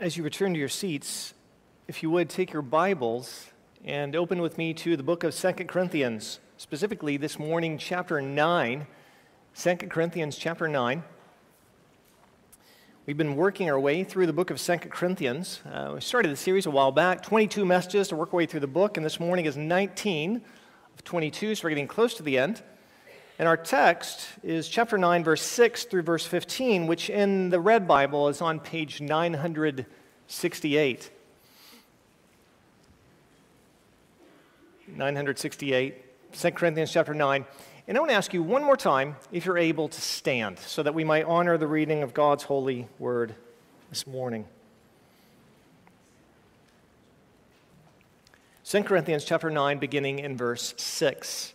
As you return to your seats, if you would take your Bibles and open with me to the book of Second Corinthians, specifically this morning, chapter 9. 2 Corinthians, chapter 9. We've been working our way through the book of 2 Corinthians. Uh, we started the series a while back, 22 messages to work our way through the book, and this morning is 19 of 22, so we're getting close to the end. And our text is chapter 9, verse 6 through verse 15, which in the Red Bible is on page 968. 968, 2 Corinthians chapter 9. And I want to ask you one more time if you're able to stand so that we might honor the reading of God's holy word this morning. 2 Corinthians chapter 9, beginning in verse 6.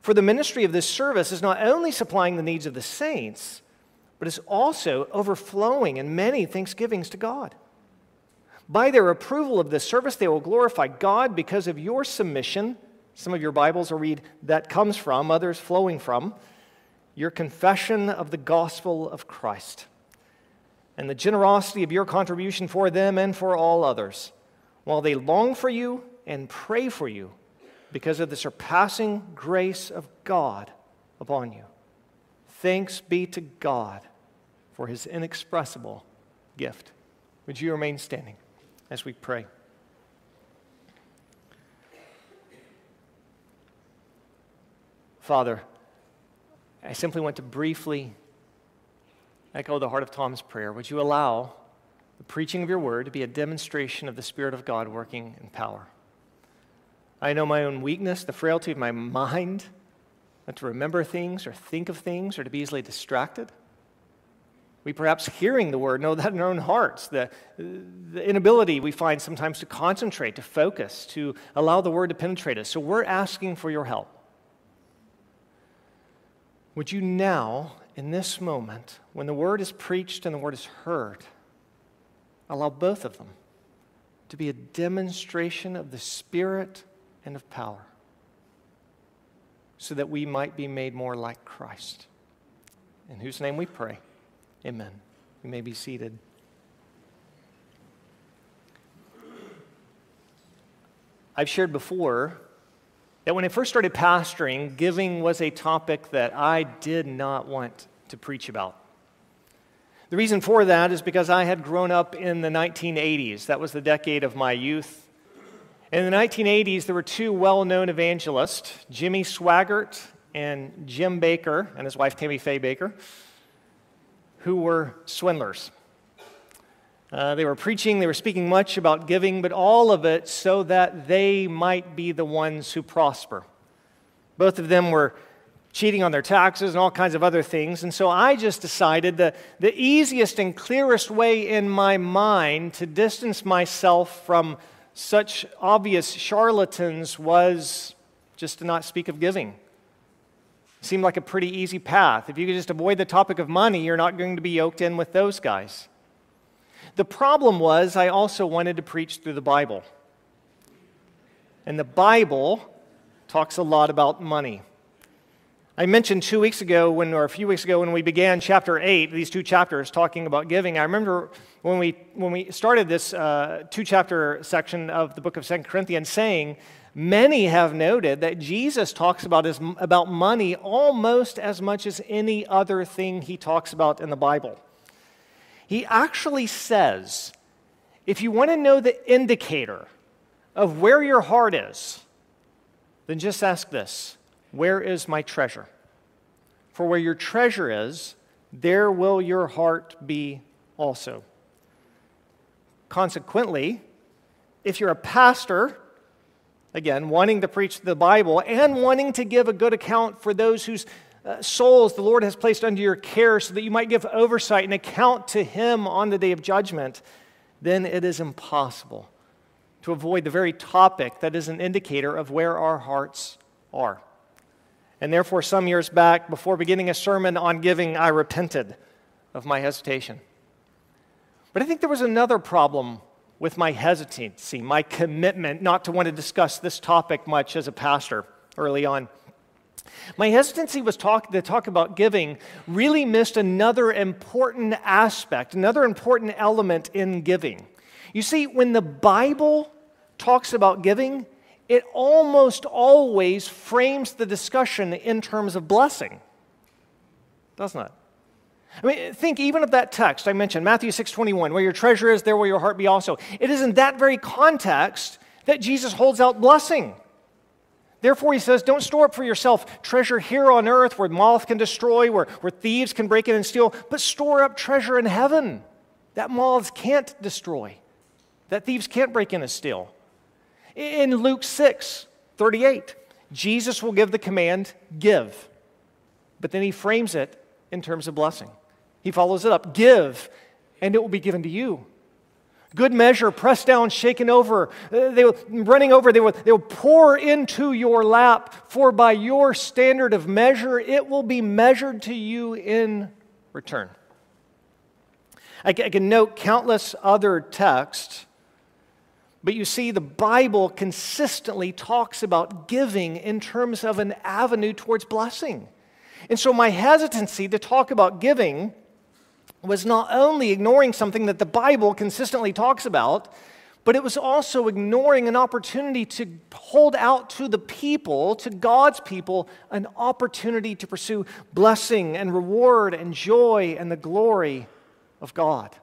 For the ministry of this service is not only supplying the needs of the saints, but is also overflowing in many thanksgivings to God. By their approval of this service, they will glorify God because of your submission. Some of your Bibles will read that comes from, others flowing from, your confession of the gospel of Christ and the generosity of your contribution for them and for all others, while they long for you and pray for you because of the surpassing grace of God upon you. Thanks be to God for his inexpressible gift. Would you remain standing as we pray? Father, I simply want to briefly echo the heart of Tom's prayer. Would you allow the preaching of your word to be a demonstration of the Spirit of God working in power? I know my own weakness, the frailty of my mind, not to remember things or think of things or to be easily distracted. We perhaps hearing the word know that in our own hearts, the, the inability we find sometimes to concentrate, to focus, to allow the word to penetrate us. So we're asking for your help. Would you now, in this moment, when the word is preached and the word is heard, allow both of them to be a demonstration of the Spirit and of power, so that we might be made more like Christ. In whose name we pray. Amen. You may be seated. I've shared before that when I first started pastoring, giving was a topic that I did not want to preach about. The reason for that is because I had grown up in the 1980s. That was the decade of my youth. In the 1980s, there were two well known evangelists, Jimmy Swaggart and Jim Bakker, and his wife Tammy Faye Bakker, who were swindlers. Uh, they were preaching, they were speaking much about giving, but all of it so that they might be the ones who prosper. Both of them were cheating on their taxes and all kinds of other things. And so I just decided that the easiest and clearest way in my mind to distance myself from such obvious charlatans was just to not speak of giving. It seemed like a pretty easy path. If you could just avoid the topic of money, you're not going to be yoked in with those guys. The problem was, I also wanted to preach through the Bible. And the Bible talks a lot about money. I mentioned two weeks ago, when, or a few weeks ago, when we began chapter 8, these two chapters talking about giving. I remember when we, when we started this uh, two chapter section of the book of Second Corinthians saying, many have noted that Jesus talks about, his, about money almost as much as any other thing he talks about in the Bible. He actually says, if you want to know the indicator of where your heart is, then just ask this Where is my treasure? For where your treasure is, there will your heart be also. Consequently, if you're a pastor, again, wanting to preach the Bible and wanting to give a good account for those whose uh, souls the Lord has placed under your care so that you might give oversight and account to Him on the day of judgment, then it is impossible to avoid the very topic that is an indicator of where our hearts are. And therefore, some years back, before beginning a sermon on giving, I repented of my hesitation. But I think there was another problem with my hesitancy, my commitment not to want to discuss this topic much as a pastor early on. My hesitancy was talk, to talk about giving really missed another important aspect, another important element in giving. You see, when the Bible talks about giving, it almost always frames the discussion in terms of blessing, doesn't it? I mean, think even of that text I mentioned, Matthew 6:21, where your treasure is, there will your heart be also. It is in that very context that Jesus holds out blessing. Therefore, he says, Don't store up for yourself treasure here on earth where moth can destroy, where, where thieves can break in and steal, but store up treasure in heaven that moths can't destroy, that thieves can't break in and steal. In Luke 6 38, Jesus will give the command, Give. But then he frames it in terms of blessing. He follows it up Give, and it will be given to you. Good measure, pressed down, shaken over, uh, they will, running over, they will, they will pour into your lap, for by your standard of measure, it will be measured to you in return. I can note countless other texts, but you see, the Bible consistently talks about giving in terms of an avenue towards blessing. And so, my hesitancy to talk about giving was not only ignoring something that the Bible consistently talks about, but it was also ignoring an opportunity to hold out to the people, to God's people, an opportunity to pursue blessing and reward and joy and the glory of God.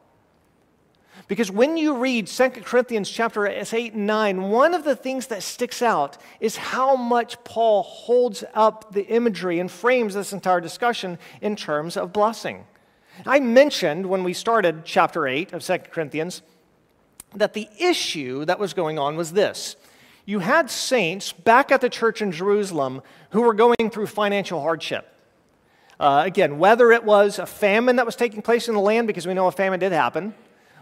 Because when you read 2 Corinthians chapter 8 and 9, one of the things that sticks out is how much Paul holds up the imagery and frames this entire discussion in terms of blessing. I mentioned when we started chapter 8 of 2 Corinthians that the issue that was going on was this. You had saints back at the church in Jerusalem who were going through financial hardship. Uh, again, whether it was a famine that was taking place in the land, because we know a famine did happen,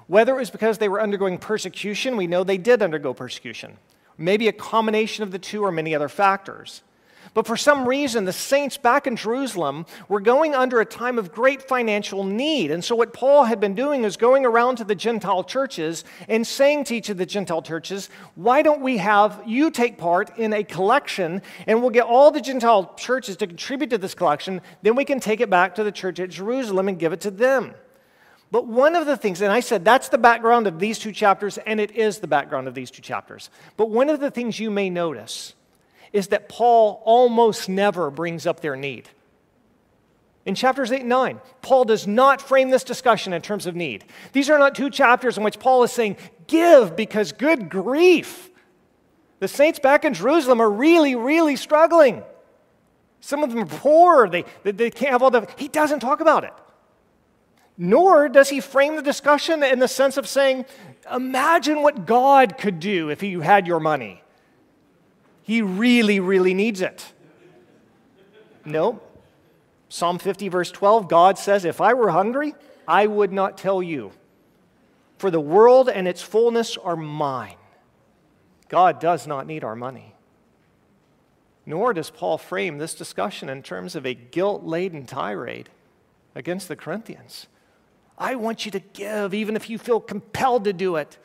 whether it was because they were undergoing persecution, we know they did undergo persecution. Maybe a combination of the two or many other factors. But for some reason, the saints back in Jerusalem were going under a time of great financial need. And so, what Paul had been doing is going around to the Gentile churches and saying to each of the Gentile churches, Why don't we have you take part in a collection and we'll get all the Gentile churches to contribute to this collection? Then we can take it back to the church at Jerusalem and give it to them. But one of the things, and I said that's the background of these two chapters, and it is the background of these two chapters. But one of the things you may notice is that Paul almost never brings up their need. In chapters 8 and 9, Paul does not frame this discussion in terms of need. These are not two chapters in which Paul is saying, Give because good grief. The saints back in Jerusalem are really, really struggling. Some of them are poor, they, they, they can't have all the. He doesn't talk about it. Nor does he frame the discussion in the sense of saying, Imagine what God could do if he had your money. He really, really needs it. No. Psalm 50, verse 12, God says, If I were hungry, I would not tell you, for the world and its fullness are mine. God does not need our money. Nor does Paul frame this discussion in terms of a guilt laden tirade against the Corinthians. I want you to give, even if you feel compelled to do it.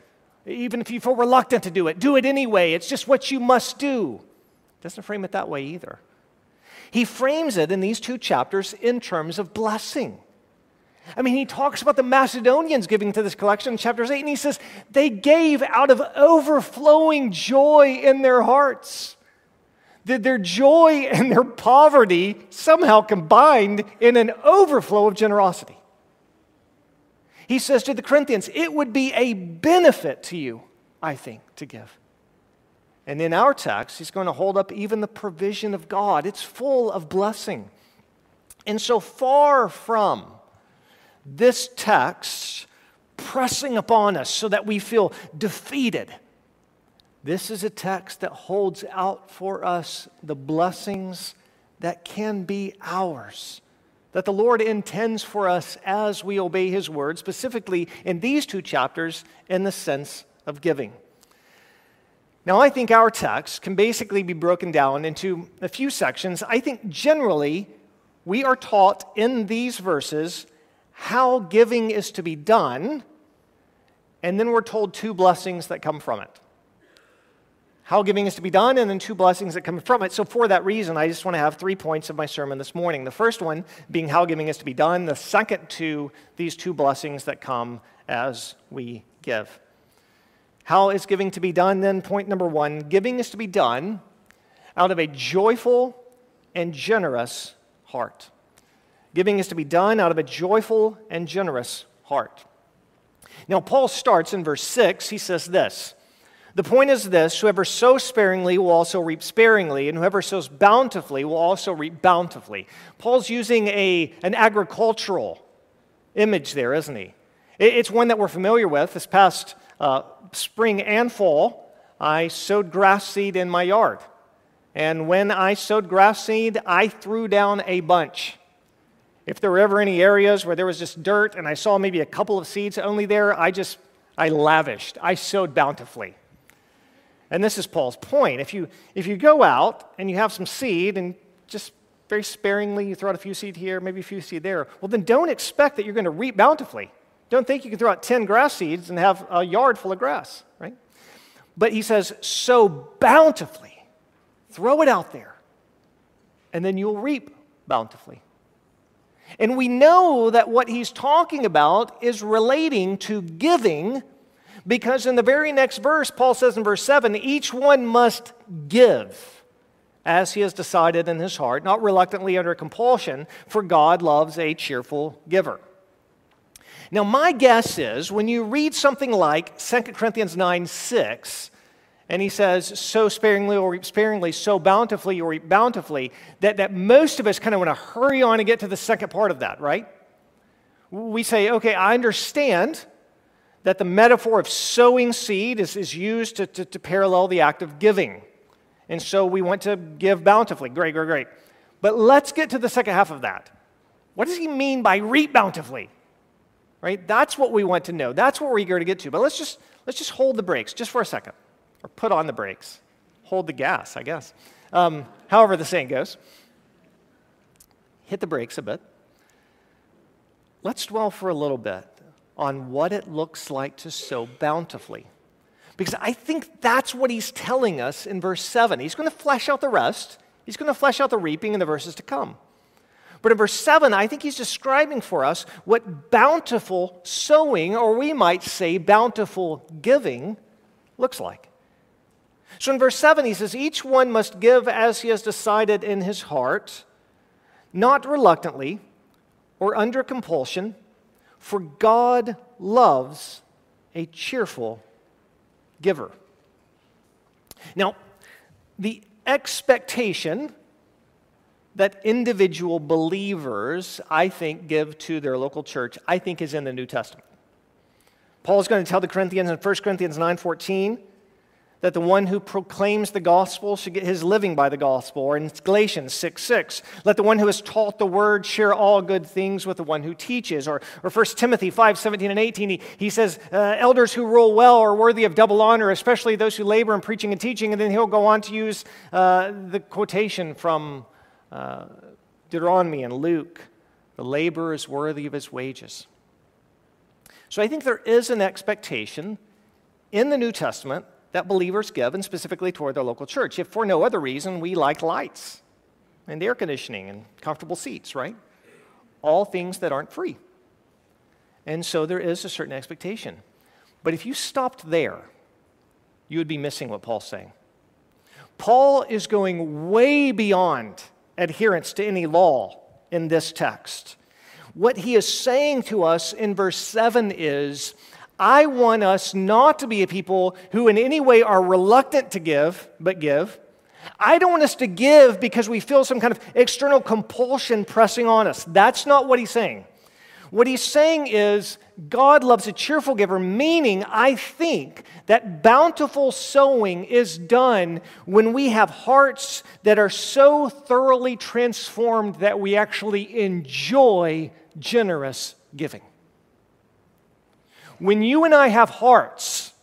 Even if you feel reluctant to do it, do it anyway. It's just what you must do. Doesn't frame it that way either. He frames it in these two chapters in terms of blessing. I mean, he talks about the Macedonians giving to this collection in chapters 8, and he says they gave out of overflowing joy in their hearts. That their joy and their poverty somehow combined in an overflow of generosity. He says to the Corinthians, it would be a benefit to you, I think, to give. And in our text, he's going to hold up even the provision of God. It's full of blessing. And so far from this text pressing upon us so that we feel defeated, this is a text that holds out for us the blessings that can be ours, that the Lord intends for us as we obey His word, specifically in these two chapters in the sense of giving. Now, I think our text can basically be broken down into a few sections. I think generally we are taught in these verses how giving is to be done, and then we're told two blessings that come from it. How giving is to be done, and then two blessings that come from it. So, for that reason, I just want to have three points of my sermon this morning. The first one being how giving is to be done, the second two, these two blessings that come as we give. How is giving to be done then? Point number one giving is to be done out of a joyful and generous heart. Giving is to be done out of a joyful and generous heart. Now, Paul starts in verse 6. He says this The point is this whoever sows sparingly will also reap sparingly, and whoever sows bountifully will also reap bountifully. Paul's using a, an agricultural image there, isn't he? It's one that we're familiar with. This past uh, spring and fall, I sowed grass seed in my yard. And when I sowed grass seed, I threw down a bunch. If there were ever any areas where there was just dirt and I saw maybe a couple of seeds only there, I just, I lavished. I sowed bountifully. And this is Paul's point. If you, if you go out and you have some seed and just very sparingly you throw out a few seed here, maybe a few seed there, well, then don't expect that you're going to reap bountifully. Don't think you can throw out 10 grass seeds and have a yard full of grass, right? But he says, sow bountifully. Throw it out there, and then you'll reap bountifully. And we know that what he's talking about is relating to giving because in the very next verse, Paul says in verse 7 each one must give as he has decided in his heart, not reluctantly under compulsion, for God loves a cheerful giver. Now, my guess is when you read something like 2 Corinthians 9 6, and he says, so sparingly or sparingly, so bountifully or bountifully, that, that most of us kind of want to hurry on and get to the second part of that, right? We say, okay, I understand that the metaphor of sowing seed is, is used to, to, to parallel the act of giving. And so we want to give bountifully. Great, great, great. But let's get to the second half of that. What does he mean by reap bountifully? right? That's what we want to know. That's what we're eager to get to. But let's just, let's just hold the brakes just for a second, or put on the brakes. Hold the gas, I guess. Um, however, the saying goes. Hit the brakes a bit. Let's dwell for a little bit on what it looks like to sow bountifully. Because I think that's what he's telling us in verse 7. He's going to flesh out the rest, he's going to flesh out the reaping in the verses to come. But in verse 7, I think he's describing for us what bountiful sowing, or we might say bountiful giving, looks like. So in verse 7, he says, Each one must give as he has decided in his heart, not reluctantly or under compulsion, for God loves a cheerful giver. Now, the expectation that individual believers, I think, give to their local church, I think is in the New Testament. Paul is going to tell the Corinthians in 1 Corinthians 9:14 that the one who proclaims the gospel should get his living by the gospel. Or in Galatians 6 6, let the one who has taught the word share all good things with the one who teaches. Or, or 1 Timothy 5 17 and 18, he, he says, uh, Elders who rule well are worthy of double honor, especially those who labor in preaching and teaching. And then he'll go on to use uh, the quotation from uh, Deuteronomy and Luke, the laborer is worthy of his wages. So I think there is an expectation in the New Testament that believers give, and specifically toward their local church, if for no other reason we like lights and air conditioning and comfortable seats, right? All things that aren't free. And so there is a certain expectation. But if you stopped there, you would be missing what Paul's saying. Paul is going way beyond adherence to any law in this text. what he is saying to us in verse 7 is I want us not to be a people who in any way are reluctant to give, but give. I don't want us to give because we feel some kind of external compulsion pressing on us. That's not what he's saying. What he's saying is God loves a cheerful giver, meaning I think that bountiful sowing is done when we have hearts that are so thoroughly transformed that we actually enjoy generous giving. When you and I have hearts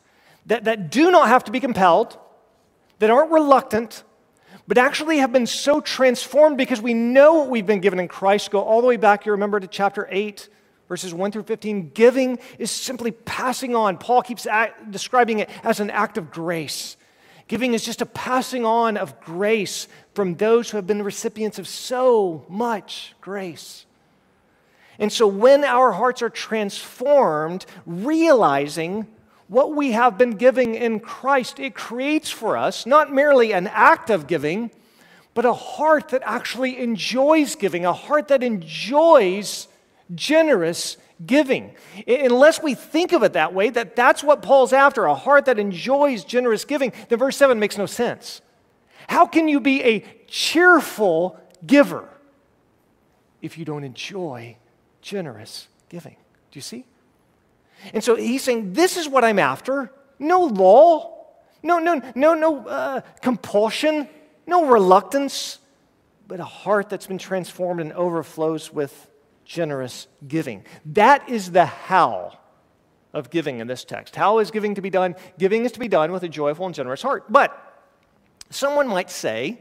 that, that do not have to be compelled, that aren't reluctant, but actually have been so transformed because we know what we've been given in Christ. Go all the way back, you remember, to chapter 8, verses 1 through 15. Giving is simply passing on. Paul keeps act, describing it as an act of grace. Giving is just a passing on of grace from those who have been recipients of so much grace. And so when our hearts are transformed, realizing what we have been giving in Christ, it creates for us not merely an act of giving, but a heart that actually enjoys giving, a heart that enjoys generous giving. Unless we think of it that way, that that's what Paul's after, a heart that enjoys generous giving, then verse 7 makes no sense. How can you be a cheerful giver if you don't enjoy generous giving? Do you see? And so he's saying, This is what I'm after. No law, no, no, no, no uh, compulsion, no reluctance, but a heart that's been transformed and overflows with generous giving. That is the how of giving in this text. How is giving to be done? Giving is to be done with a joyful and generous heart. But someone might say,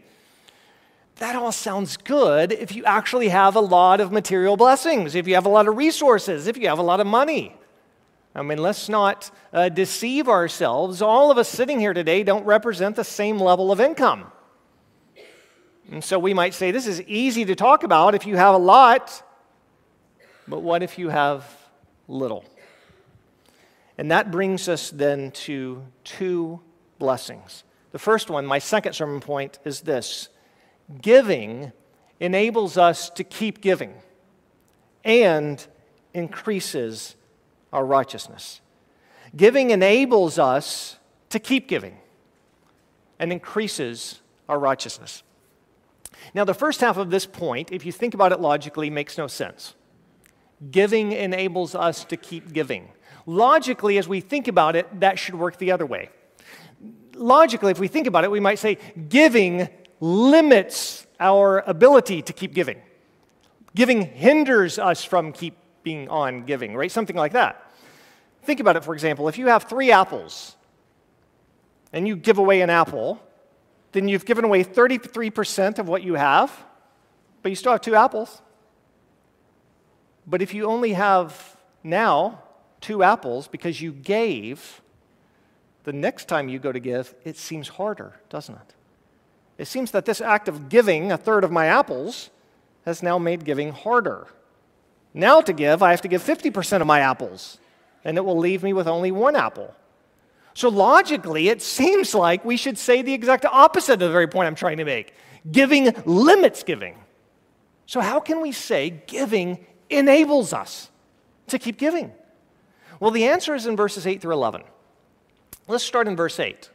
that all sounds good if you actually have a lot of material blessings, if you have a lot of resources, if you have a lot of money. I mean, let's not uh, deceive ourselves. All of us sitting here today don't represent the same level of income. And so we might say this is easy to talk about if you have a lot, but what if you have little? And that brings us then to two blessings. The first one, my second sermon point, is this giving enables us to keep giving and increases our righteousness. Giving enables us to keep giving and increases our righteousness. Now, the first half of this point, if you think about it logically, makes no sense. Giving enables us to keep giving. Logically, as we think about it, that should work the other way. Logically, if we think about it, we might say giving limits our ability to keep giving. Giving hinders us from keeping on giving, right? Something like that. Think about it, for example. If you have three apples and you give away an apple, then you've given away 33% of what you have, but you still have two apples. But if you only have now two apples because you gave, the next time you go to give, it seems harder, doesn't it? It seems that this act of giving a third of my apples has now made giving harder. Now, to give, I have to give 50% of my apples, and it will leave me with only one apple. So, logically, it seems like we should say the exact opposite of the very point I'm trying to make. Giving limits giving. So, how can we say giving enables us to keep giving? Well, the answer is in verses 8 through 11. Let's start in verse 8.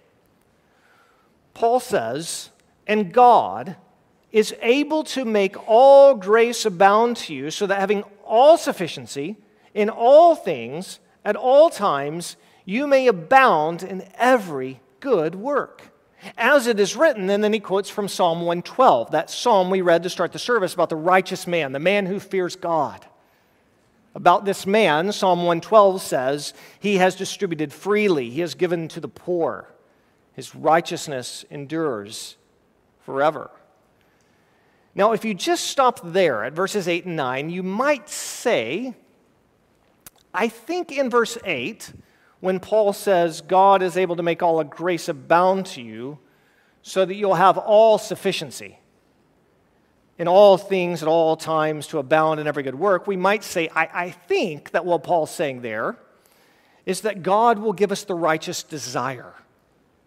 Paul says, and God is able to make all grace abound to you, so that having all sufficiency in all things at all times, you may abound in every good work. As it is written, and then he quotes from Psalm 112, that psalm we read to start the service about the righteous man, the man who fears God. About this man, Psalm 112 says, He has distributed freely, He has given to the poor. His righteousness endures forever. Now, if you just stop there at verses 8 and 9, you might say, I think in verse 8, when Paul says, God is able to make all of grace abound to you, so that you'll have all sufficiency in all things at all times to abound in every good work, we might say, I, I think that what Paul's saying there is that God will give us the righteous desire.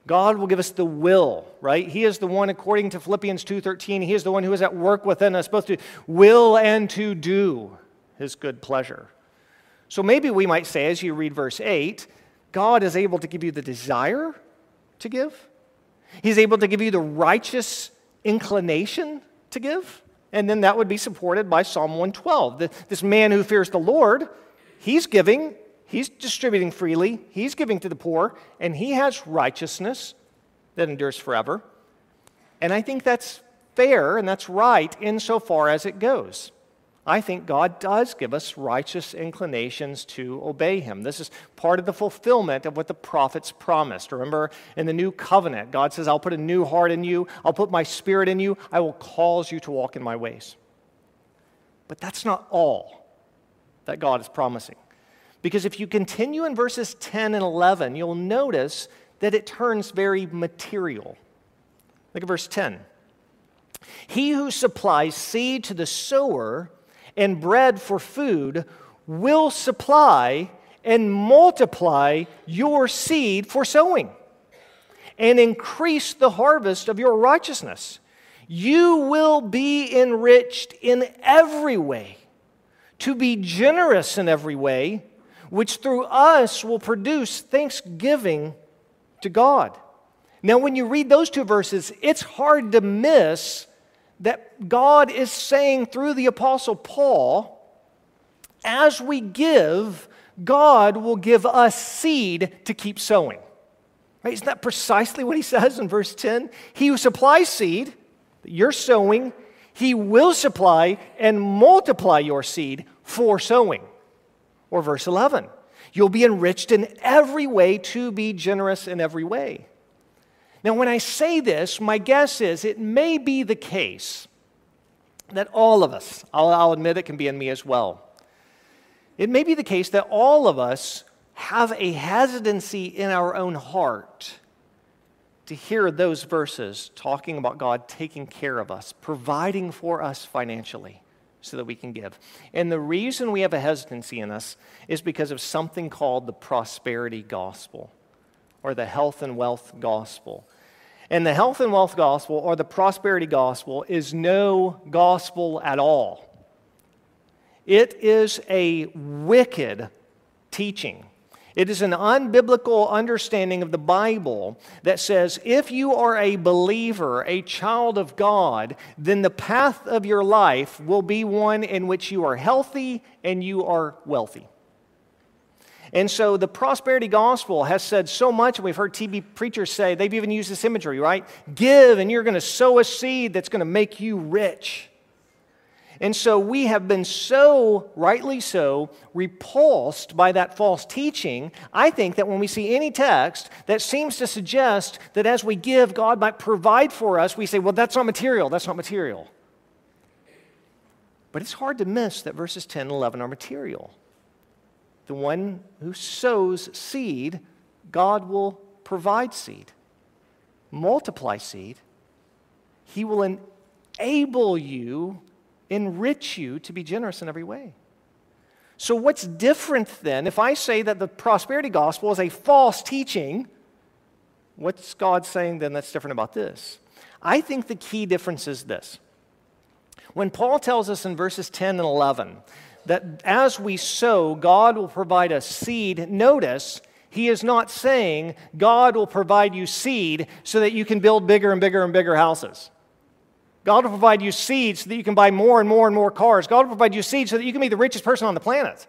God will give us the will, right? He is the one according to Philippians 2:13, he is the one who is at work within us both to will and to do his good pleasure. So maybe we might say, as you read verse 8, God is able to give you the desire to give, He's able to give you the righteous inclination to give. And then that would be supported by Psalm 112. This man who fears the Lord, he's giving, he's distributing freely, he's giving to the poor, and he has righteousness that endures forever. And I think that's fair and that's right insofar as it goes. I think God does give us righteous inclinations to obey Him. This is part of the fulfillment of what the prophets promised. Remember, in the new covenant, God says, I'll put a new heart in you, I'll put my spirit in you, I will cause you to walk in my ways. But that's not all that God is promising. Because if you continue in verses 10 and 11, you'll notice that it turns very material. Look at verse 10. He who supplies seed to the sower and bread for food will supply and multiply your seed for sowing and increase the harvest of your righteousness. You will be enriched in every way, to be generous in every way, which through us will produce thanksgiving to God. Now, when you read those two verses, it's hard to miss that God is saying through the Apostle Paul as we give, God will give us seed to keep sowing. Right? Isn't that precisely what he says in verse 10? He who supplies seed, that you're sowing, he will supply and multiply your seed for sowing. Or verse 11, you'll be enriched in every way to be generous in every way. Now, when I say this, my guess is it may be the case that all of us, I'll, I'll, admit it can be in me as well, it may be the case that all of us have a hesitancy in our own heart to hear those verses talking about God taking care of us, providing for us financially so that we can give. And the reason we have a hesitancy in us is because of something called the prosperity gospel or the health and wealth gospel. And the health and wealth gospel or the prosperity gospel is no gospel at all. It is a wicked teaching. It is an unbiblical understanding of the Bible that says if you are a believer, a child of God, then the path of your life will be one in which you are healthy and you are wealthy. And so the prosperity gospel has said so much, and we've heard TV preachers say, they've even used this imagery, right? Give, and you're going to sow a seed that's going to make you rich. And so we have been so, rightly so, repulsed by that false teaching. I think that when we see any text that seems to suggest that as we give, God might provide for us, we say, well, that's not material, that's not material. But it's hard to miss that verses 10 and 11 are material the one who sows seed, God will provide seed, multiply seed. He will enable you, enrich you to be generous in every way. So, what's different then? If I say that the prosperity gospel is a false teaching, what's God saying then that's different about this? I think the key difference is this. When Paul tells us in verses 10 and 11 that as we sow, God will provide us seed. Notice, he is not saying God will provide you seed so that you can build bigger and bigger and bigger houses. God will provide you seed so that you can buy more and more and more cars. God will provide you seed so that you can be the richest person on the planet.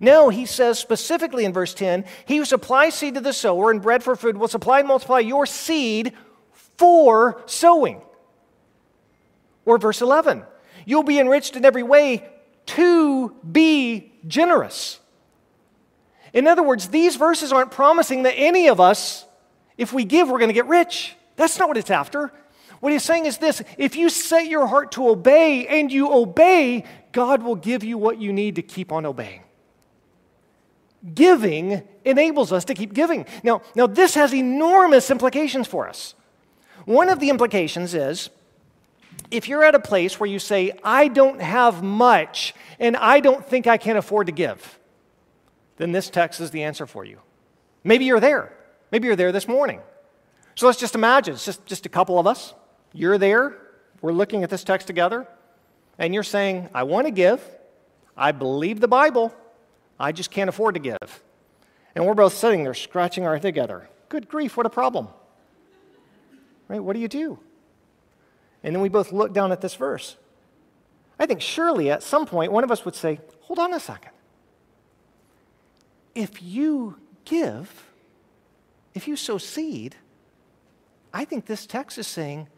No, he says specifically in verse 10 He who supplies seed to the sower and bread for food will supply and multiply your seed for sowing. Or verse 11 You'll be enriched in every way to be generous. In other words, these verses aren't promising that any of us, if we give, we're going to get rich. That's not what it's after. What he's saying is this if you set your heart to obey and you obey, God will give you what you need to keep on obeying. Giving enables us to keep giving. Now, now this has enormous implications for us. One of the implications is if you're at a place where you say, I don't have much and I don't think I can afford to give, then this text is the answer for you. Maybe you're there. Maybe you're there this morning. So let's just imagine it's just, just a couple of us. You're there. We're looking at this text together. And you're saying, I want to give. I believe the Bible, I just can't afford to give. And we're both sitting there scratching our head together. Good grief, what a problem. Right? What do you do? And then we both look down at this verse. I think surely at some point one of us would say, Hold on a second. If you give, if you sow seed, I think this text is saying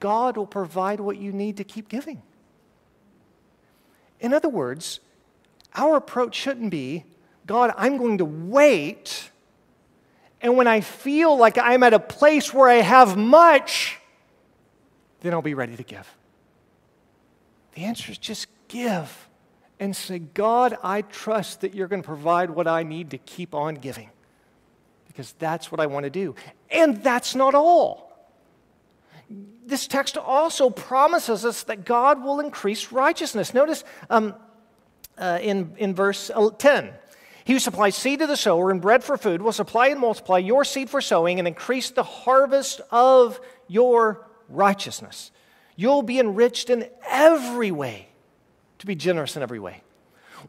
God will provide what you need to keep giving. In other words, our approach shouldn't be God, I'm going to wait. And when I feel like I'm at a place where I have much, then I'll be ready to give. The answer is just give and say, God, I trust that you're going to provide what I need to keep on giving because that's what I want to do. And that's not all. This text also promises us that God will increase righteousness. Notice um, uh, in, in verse 10 He who supplies seed to the sower and bread for food will supply and multiply your seed for sowing and increase the harvest of your righteousness. You'll be enriched in every way to be generous in every way.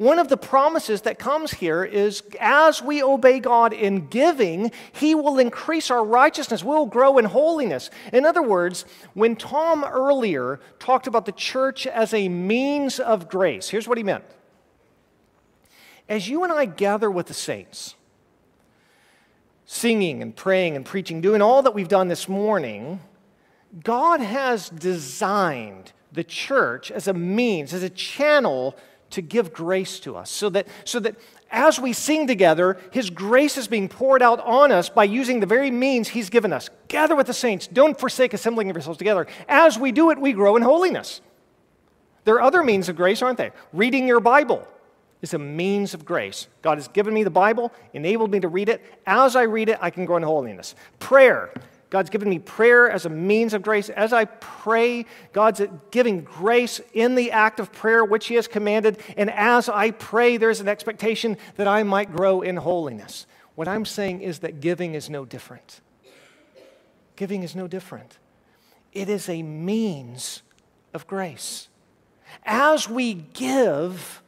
One of the promises that comes here is as we obey God in giving, He will increase our righteousness. We'll grow in holiness. In other words, when Tom earlier talked about the church as a means of grace, here's what he meant. As you and I gather with the saints, singing and praying and preaching, doing all that we've done this morning, God has designed the church as a means, as a channel to give grace to us. So that, so that as we sing together, His grace is being poured out on us by using the very means He's given us. Gather with the saints. Don't forsake assembling yourselves together. As we do it, we grow in holiness. There are other means of grace, aren't there? Reading your Bible is a means of grace. God has given me the Bible, enabled me to read it. As I read it, I can grow in holiness. Prayer God's given me prayer as a means of grace. As I pray, God's giving grace in the act of prayer, which He has commanded. And as I pray, there's an expectation that I might grow in holiness. What I'm saying is that giving is no different. Giving is no different. It is a means of grace. As we give,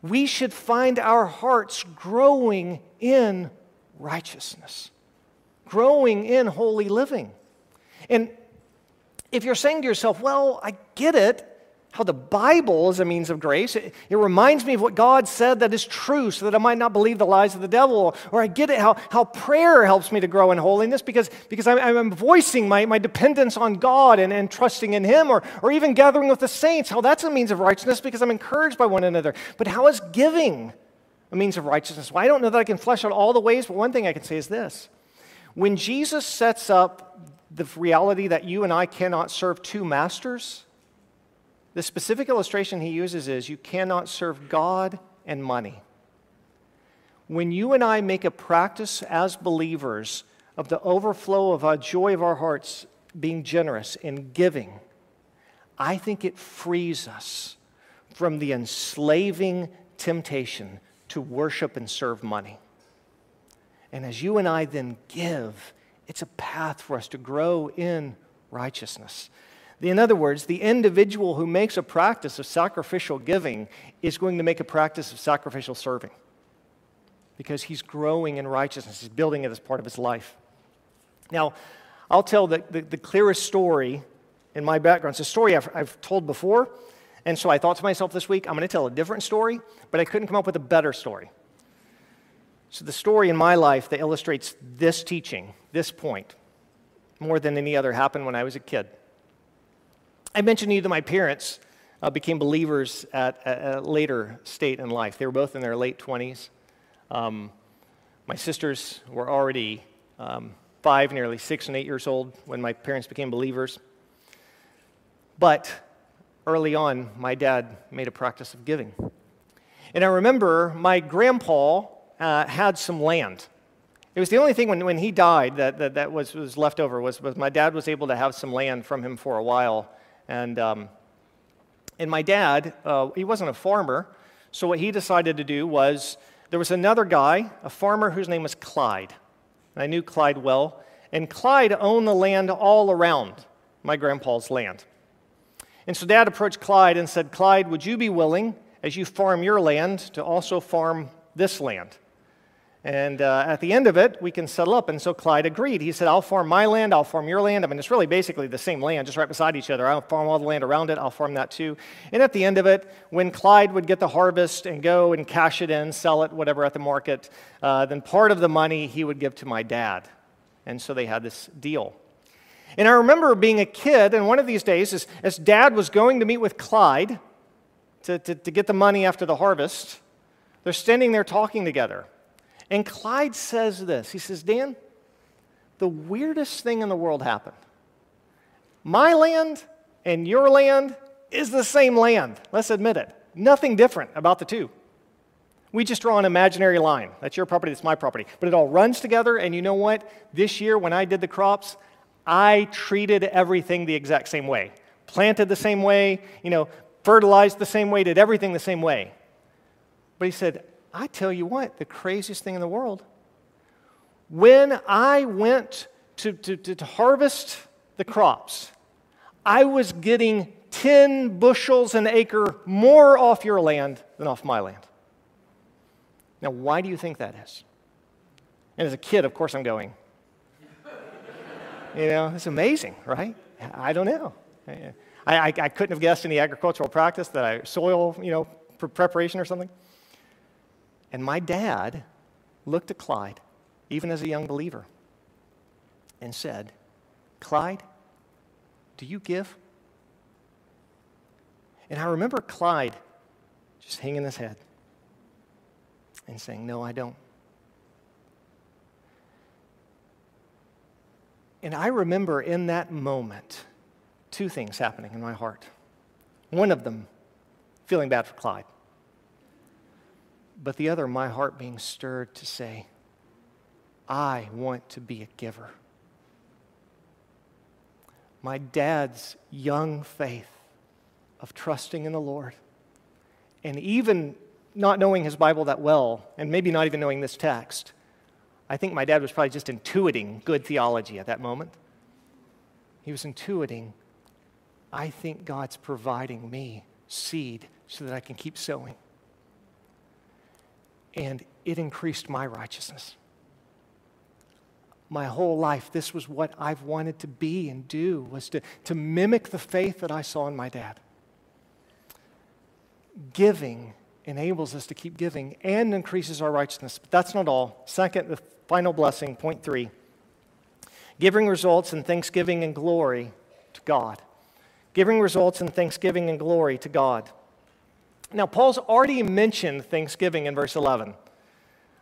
we should find our hearts growing in righteousness growing in holy living. And if you're saying to yourself, well, I get it, how the Bible is a means of grace. It, it, reminds me of what God said that is true so that I might not believe the lies of the devil. Or I get it how, how prayer helps me to grow in holiness because, because I'm, I'm voicing my, my dependence on God and, and trusting in Him. Or, or even gathering with the saints, how that's a means of righteousness because I'm encouraged by one another. But how is giving a means of righteousness? Well, I don't know that I can flesh out all the ways, but one thing I can say is this when Jesus sets up the reality that you and I cannot serve two masters, the specific illustration he uses is you cannot serve God and money. When you and I make a practice as believers of the overflow of our joy of our hearts being generous and giving, I think it frees us from the enslaving temptation to worship and serve money. And as you and I then give, it's a path for us to grow in righteousness. In other words, the individual who makes a practice of sacrificial giving is going to make a practice of sacrificial serving because he's growing in righteousness. He's building it as part of his life. Now, I'll tell the, the, the clearest story in my background. It's a story I've, I've told before. And so I thought to myself this week, I'm going to tell a different story, but I couldn't come up with a better story. So, the story in my life that illustrates this teaching, this point, more than any other, happened when I was a kid. I mentioned to you that my parents uh, became believers at a, a, later state in life. They were both in their late 20s. Um, my sisters were already um, five, nearly six and eight years old when my parents became believers. But early on, my dad made a practice of giving. And I remember my grandpa uh, had some land. It was the only thing when, when he died that, that, that was, was left over was, was my dad was able to have some land from him for a while. And, um, and my dad, uh, he wasn't a farmer, so what he decided to do was there was another guy, a farmer whose name was Clyde. And I knew Clyde well. And Clyde owned the land all around my grandpa's land. And so dad approached Clyde and said, Clyde, would you be willing as you farm your land to also farm this land. And uh, at the end of it, we can settle up. And so Clyde agreed. He said, I'll farm my land, I'll farm your land. I mean, it's really basically the same land, just right beside each other. I'll farm all the land around it, I'll farm that too. And at the end of it, when Clyde would get the harvest and go and cash it in, sell it, whatever, at the market, uh, then part of the money he would give to my dad. And so they had this deal. And I remember being a kid, and one of these days, as, as dad was going to meet with Clyde to, to, to get the money after the harvest, they're standing there talking together. And Clyde says this He says, Dan, the weirdest thing in the world happened. My land and your land is the same land. Let's admit it. Nothing different about the two. We just draw an imaginary line. That's your property, that's my property. But it all runs together, and you know what? This year, when I did the crops, I treated everything the exact same way. Planted the same way, you know, fertilized the same way, did everything the same way. But he said, I tell you what, the craziest thing in the world. When I went to, to, to, to harvest the crops, I was getting 10 bushels an acre more off your land than off my land. Now, why do you think that is? And as a kid, of course, I'm going. you know, it's amazing, right? I don't know. I, I, I couldn't have guessed any agricultural practice that I soil, you know, preparation or something. And my dad looked at Clyde, even as a young believer, and said, Clyde, do you give? And I remember Clyde just hanging his head and saying, No, I don't. And I remember in that moment two things happening in my heart. One of them, feeling bad for Clyde but the other, my heart being stirred to say, I want to be a giver. My dad's young faith of trusting in the Lord, and even not knowing his Bible that well, and maybe not even knowing this text, I think my dad was probably just intuiting good theology at that moment. He was intuiting, I think God's providing me seed so that I can keep sowing and it increased my righteousness. My whole life, this was what I've wanted to be and do, was to, to mimic the faith that I saw in my dad. Giving enables us to keep giving and increases our righteousness. But that's not all. Second, the final blessing, point three giving results in thanksgiving and glory to God. Giving results in thanksgiving and glory to God. Now, Paul's already mentioned thanksgiving in verse 11.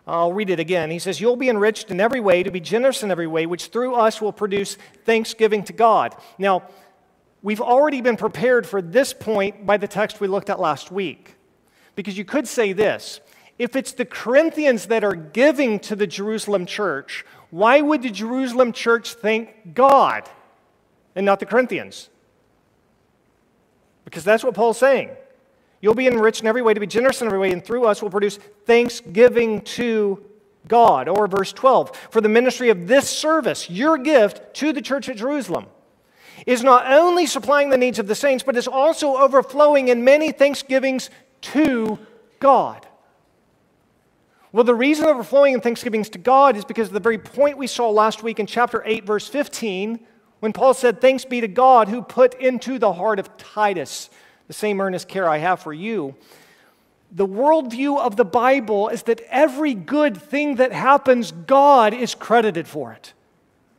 I'll read it again. He says, You'll be enriched in every way, to be generous in every way, which through us will produce thanksgiving to God. Now, we've already been prepared for this point by the text we looked at last week. Because you could say this if it's the Corinthians that are giving to the Jerusalem church, why would the Jerusalem church thank God and not the Corinthians? Because that's what Paul's saying. You'll be enriched in every way to be generous in every way, and through us will produce thanksgiving to God. Or verse 12, for the ministry of this service, your gift to the church at Jerusalem is not only supplying the needs of the saints, but is also overflowing in many thanksgivings to God. Well, the reason overflowing in thanksgivings to God is because of the very point we saw last week in chapter 8, verse 15, when Paul said, Thanks be to God who put into the heart of Titus the same earnest care I have for you. The worldview of the Bible is that every good thing that happens, God is credited for it.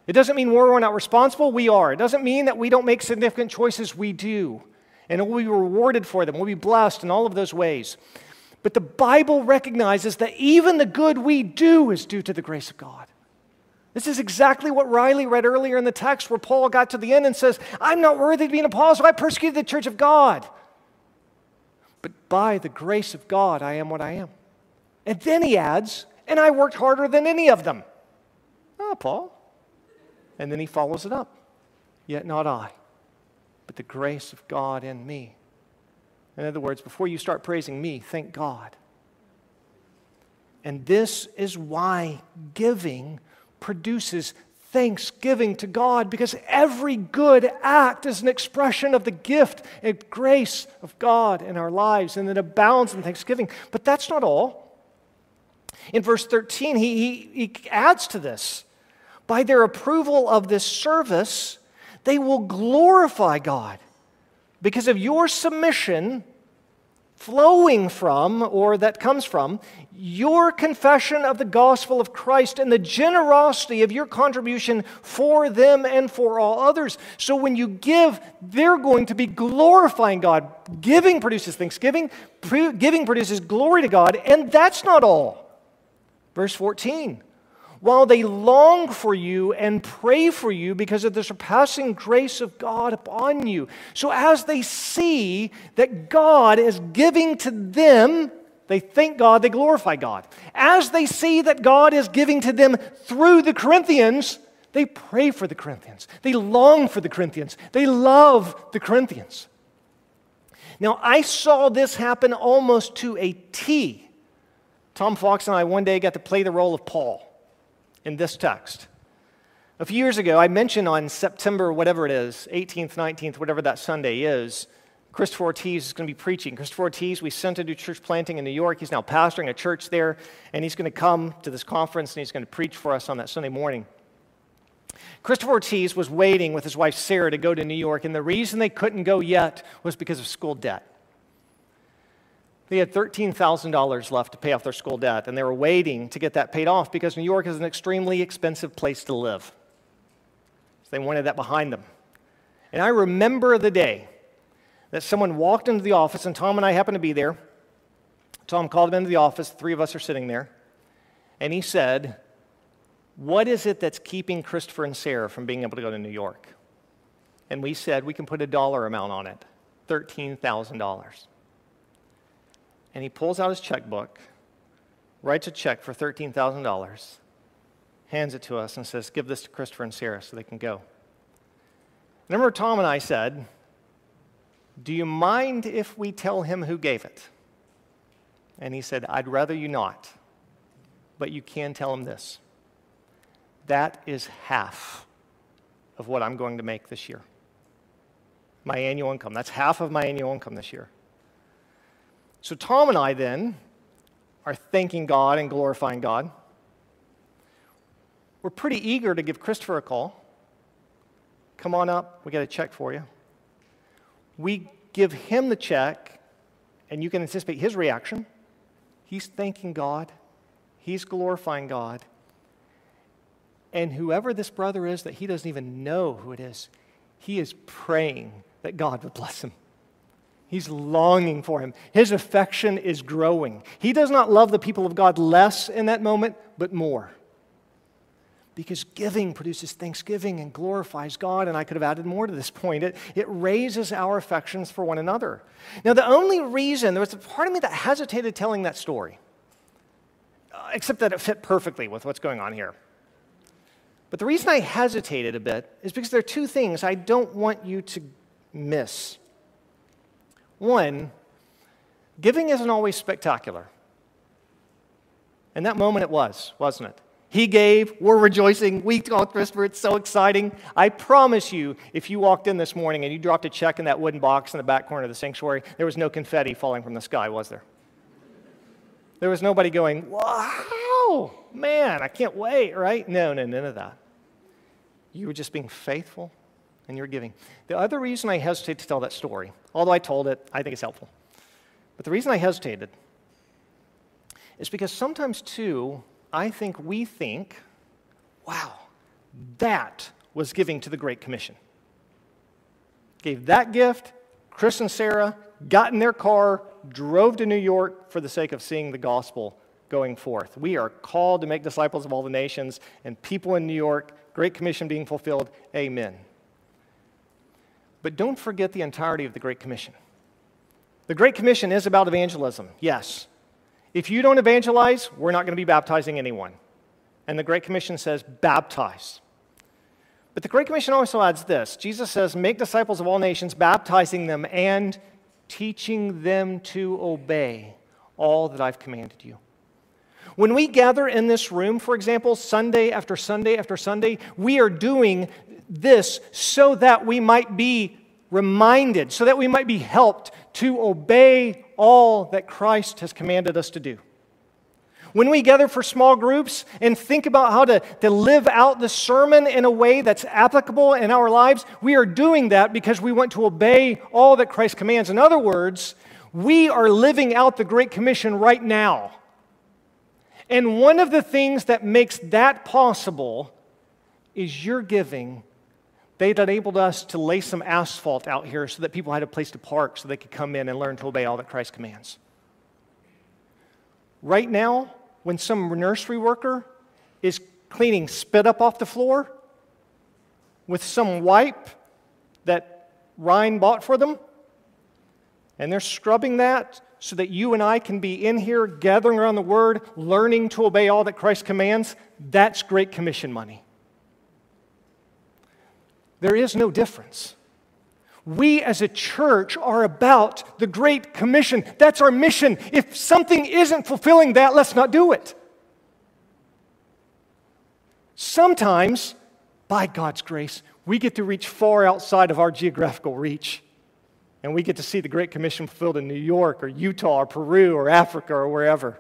It doesn't mean we're not responsible, we are. It doesn't mean that we don't make significant choices, we do. And we'll be rewarded for them, we'll be blessed in all of those ways. But the Bible recognizes that even the good we do is due to the grace of God. This is exactly what Riley read earlier in the text, where Paul got to the end and says, I'm not worthy to be an apostle. I persecuted the church of God. But by the grace of God, I am what I am. And then he adds, and I worked harder than any of them. Oh, Paul. And then he follows it up. Yet not I, but the grace of God in me. In other words, before you start praising me, thank God. And this is why giving produces thanksgiving to God because every good act is an expression of the gift and grace of God in our lives and it abounds in thanksgiving. But that's not all. In verse 13, he, he, he adds to this by their approval of this service, they will glorify God because of your submission flowing from, or that comes from, your confession of the gospel of Christ and the generosity of your contribution for them and for all others. So when you give, they're going to be glorifying God. Giving produces thanksgiving, giving produces glory to God, and that's not all. Verse 14 while they long for you and pray for you because of the surpassing grace of God upon you. So, as they see that God is giving to them, they thank God, they glorify God. As they see that God is giving to them through the Corinthians, they pray for the Corinthians. They long for the Corinthians. They love the Corinthians. Now, I saw this happen almost to a T. Tom Fox and I one day got to play the role of Paul in this text. A few years ago, I mentioned on September, whatever it is, 18th, 19th, whatever that Sunday is, Christopher Ortiz is going to be preaching. Christopher Ortiz, we sent to do church planting in New York. He's now pastoring a church there, and he's going to come to this conference and he's going to preach for us on that Sunday morning. Christopher Ortiz was waiting with his wife Sarah to go to New York, and the reason they couldn't go yet was because of school debt. They had $13,000 left to pay off their school debt, and they were waiting to get that paid off because New York is an extremely expensive place to live. So they wanted that behind them. And I remember the day that someone walked into the office, and Tom and I happened to be there. Tom called him into the office, three of us are sitting there, and he said, What is it that's keeping Christopher and Sarah from being able to go to New York? And we said, We can put a dollar amount on it $13,000 and he pulls out his checkbook, writes a check for $13,000, hands it to us, and says, Give this to Christopher and Sarah so they can go. remember, Tom and I said, Do you mind if we tell him who gave it? And he said, I'd rather you not, but you can tell him this. That is half of what I'm going to make this year. My annual income. That's half of my annual income this year. So Tom and I then are thanking God and glorifying God. We're pretty eager to give Christopher a call. Come on up, we got a check for you. We give him the check, and you can anticipate his reaction. He's thanking God, he's glorifying God. And whoever this brother is that he doesn't even know who it is, he is praying that God would bless him. He's longing for him. His affection is growing. He does not love the people of God less in that moment, but more. Because giving produces thanksgiving and glorifies God, and I could have added more to this point. It, it raises our affections for one another. Now, the only reason, there was a part of me that hesitated telling that story, uh, except that it fit perfectly with what's going on here. But the reason I hesitated a bit is because there are two things I don't want you to miss. One, giving isn't always spectacular. In that moment, it was, wasn't it? He gave, we're rejoicing, we told Christopher, it's so exciting. I promise you, if you walked in this morning and you dropped a check in that wooden box in the back corner of the sanctuary, there was no confetti falling from the sky, was there? There was nobody going, wow, man, I can't wait, right? No, no, none of that. You were just being faithful and you're giving. The other reason I hesitate to tell that story, although I told it, I think it's helpful. But the reason I hesitated is because sometimes, too, I think we think, wow, that was giving to the Great Commission. Gave that gift, Chris and Sarah got in their car, drove to New York for the sake of seeing the gospel going forth. We are called to make disciples of all the nations, and people in New York, Great Commission being fulfilled, amen. But don't forget the entirety of the Great Commission. The Great Commission is about evangelism, yes. If you don't evangelize, we're not going to be baptizing anyone. And the Great Commission says, baptize. But the Great Commission also adds this Jesus says, make disciples of all nations, baptizing them and teaching them to obey all that I've commanded you. When we gather in this room, for example, Sunday after Sunday after Sunday, we are doing this so that we might be reminded, so that we might be helped to obey all that Christ has commanded us to do. When we gather for small groups and think about how to, to live out the sermon in a way that's applicable in our lives, we are doing that because we want to obey all that Christ commands. In other words, we are living out the Great Commission right now. And one of the things that makes that possible is your giving. They enabled us to lay some asphalt out here so that people had a place to park so they could come in and learn to obey all that Christ commands. Right now, when some nursery worker is cleaning spit up off the floor with some wipe that Ryan bought for them, and they're scrubbing that so that you and I can be in here gathering around the Word, learning to obey all that Christ commands, that's Great Commission money. There is no difference. We as a church are about the Great Commission. That's our mission. If something isn't fulfilling that, let's not do it. Sometimes, by God's grace, we get to reach far outside of our geographical reach and we get to see the Great Commission fulfilled in New York or Utah or Peru or Africa or wherever.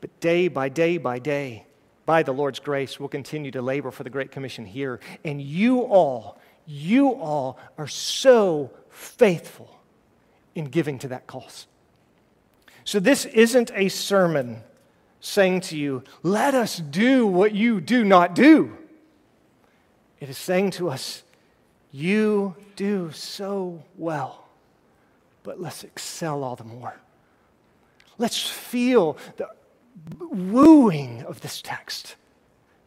But day by day by day, by the Lord's grace, we'll continue to labor for the Great Commission here. And you all, you all are so faithful in giving to that cause. So, this isn't a sermon saying to you, let us do what you do not do. It is saying to us, you do so well, but let's excel all the more. Let's feel the wooing of this text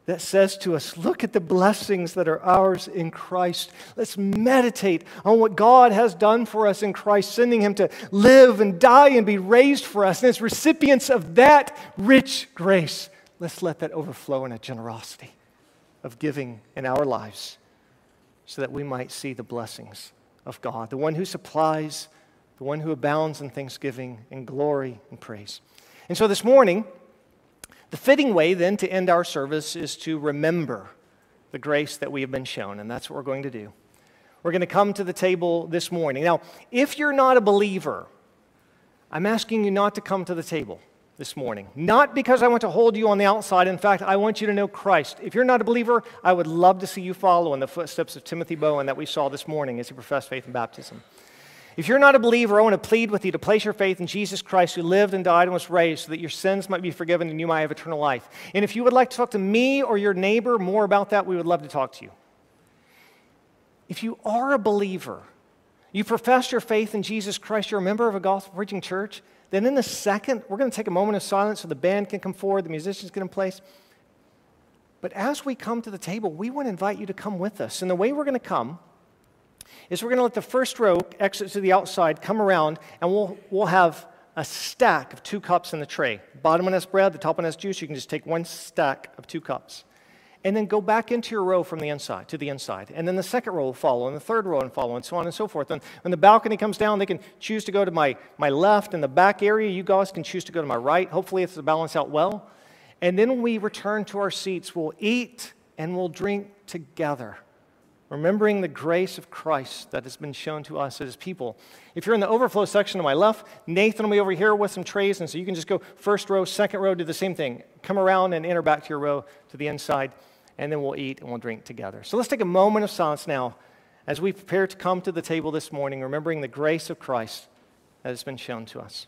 that says to us, Look at the blessings that are ours in Christ. Let's meditate on what God has done for us in Christ, sending Him to live and die and be raised for us. And as recipients of that rich grace, let's let that overflow in a generosity of giving in our lives so that we might see the blessings of God, the one who supplies, the one who abounds in thanksgiving and glory and praise. And so this morning, the fitting way then to end our service is to remember the grace that we have been shown, and that's what we're going to do. We're going to come to the table this morning. Now, if you're not a believer, I'm asking you not to come to the table this morning. Not because I want to hold you on the outside. In fact, I want you to know Christ. If you're not a believer, I would love to see you follow in the footsteps of Timothy Bowen that we saw this morning as he professed faith in baptism. If you're not a believer, I want to plead with you to place your faith in Jesus Christ, who lived and died and was raised, so that your sins might be forgiven and you might have eternal life. And if you would like to talk to me or your neighbor more about that, we would love to talk to you. If you are a believer, you profess your faith in Jesus Christ, you're a member of a gospel preaching church, then, in a second, we're going to take a moment of silence so the band can come forward, the musicians get in place. But as we come to the table, we want to invite you to come with us. And the way we're going to come is we're going to let the first row exit to the outside, come around, and we'll, we'll have a stack of two cups in the tray. Bottom one has bread, the top one has juice. You can just take one stack of two cups and then go back into your row from the inside to the inside. And then the second row will follow, and the third row will follow, and so on and so forth. And when the balcony comes down, they can choose to go to my, my left in the back area. You guys can choose to go to my right. Hopefully, it's balanced out well. And then when we return to our seats, we'll eat and we'll drink together, remembering the grace of Christ that has been shown to us as people. If you're in the overflow section to my left, Nathan will be over here with some trays, and so you can just go first row, second row, do the same thing. Come around and enter back to your row to the inside and then we'll eat and we'll drink together. So let's take a moment of silence now as we prepare to come to the table this morning, remembering the grace of Christ that has been shown to us.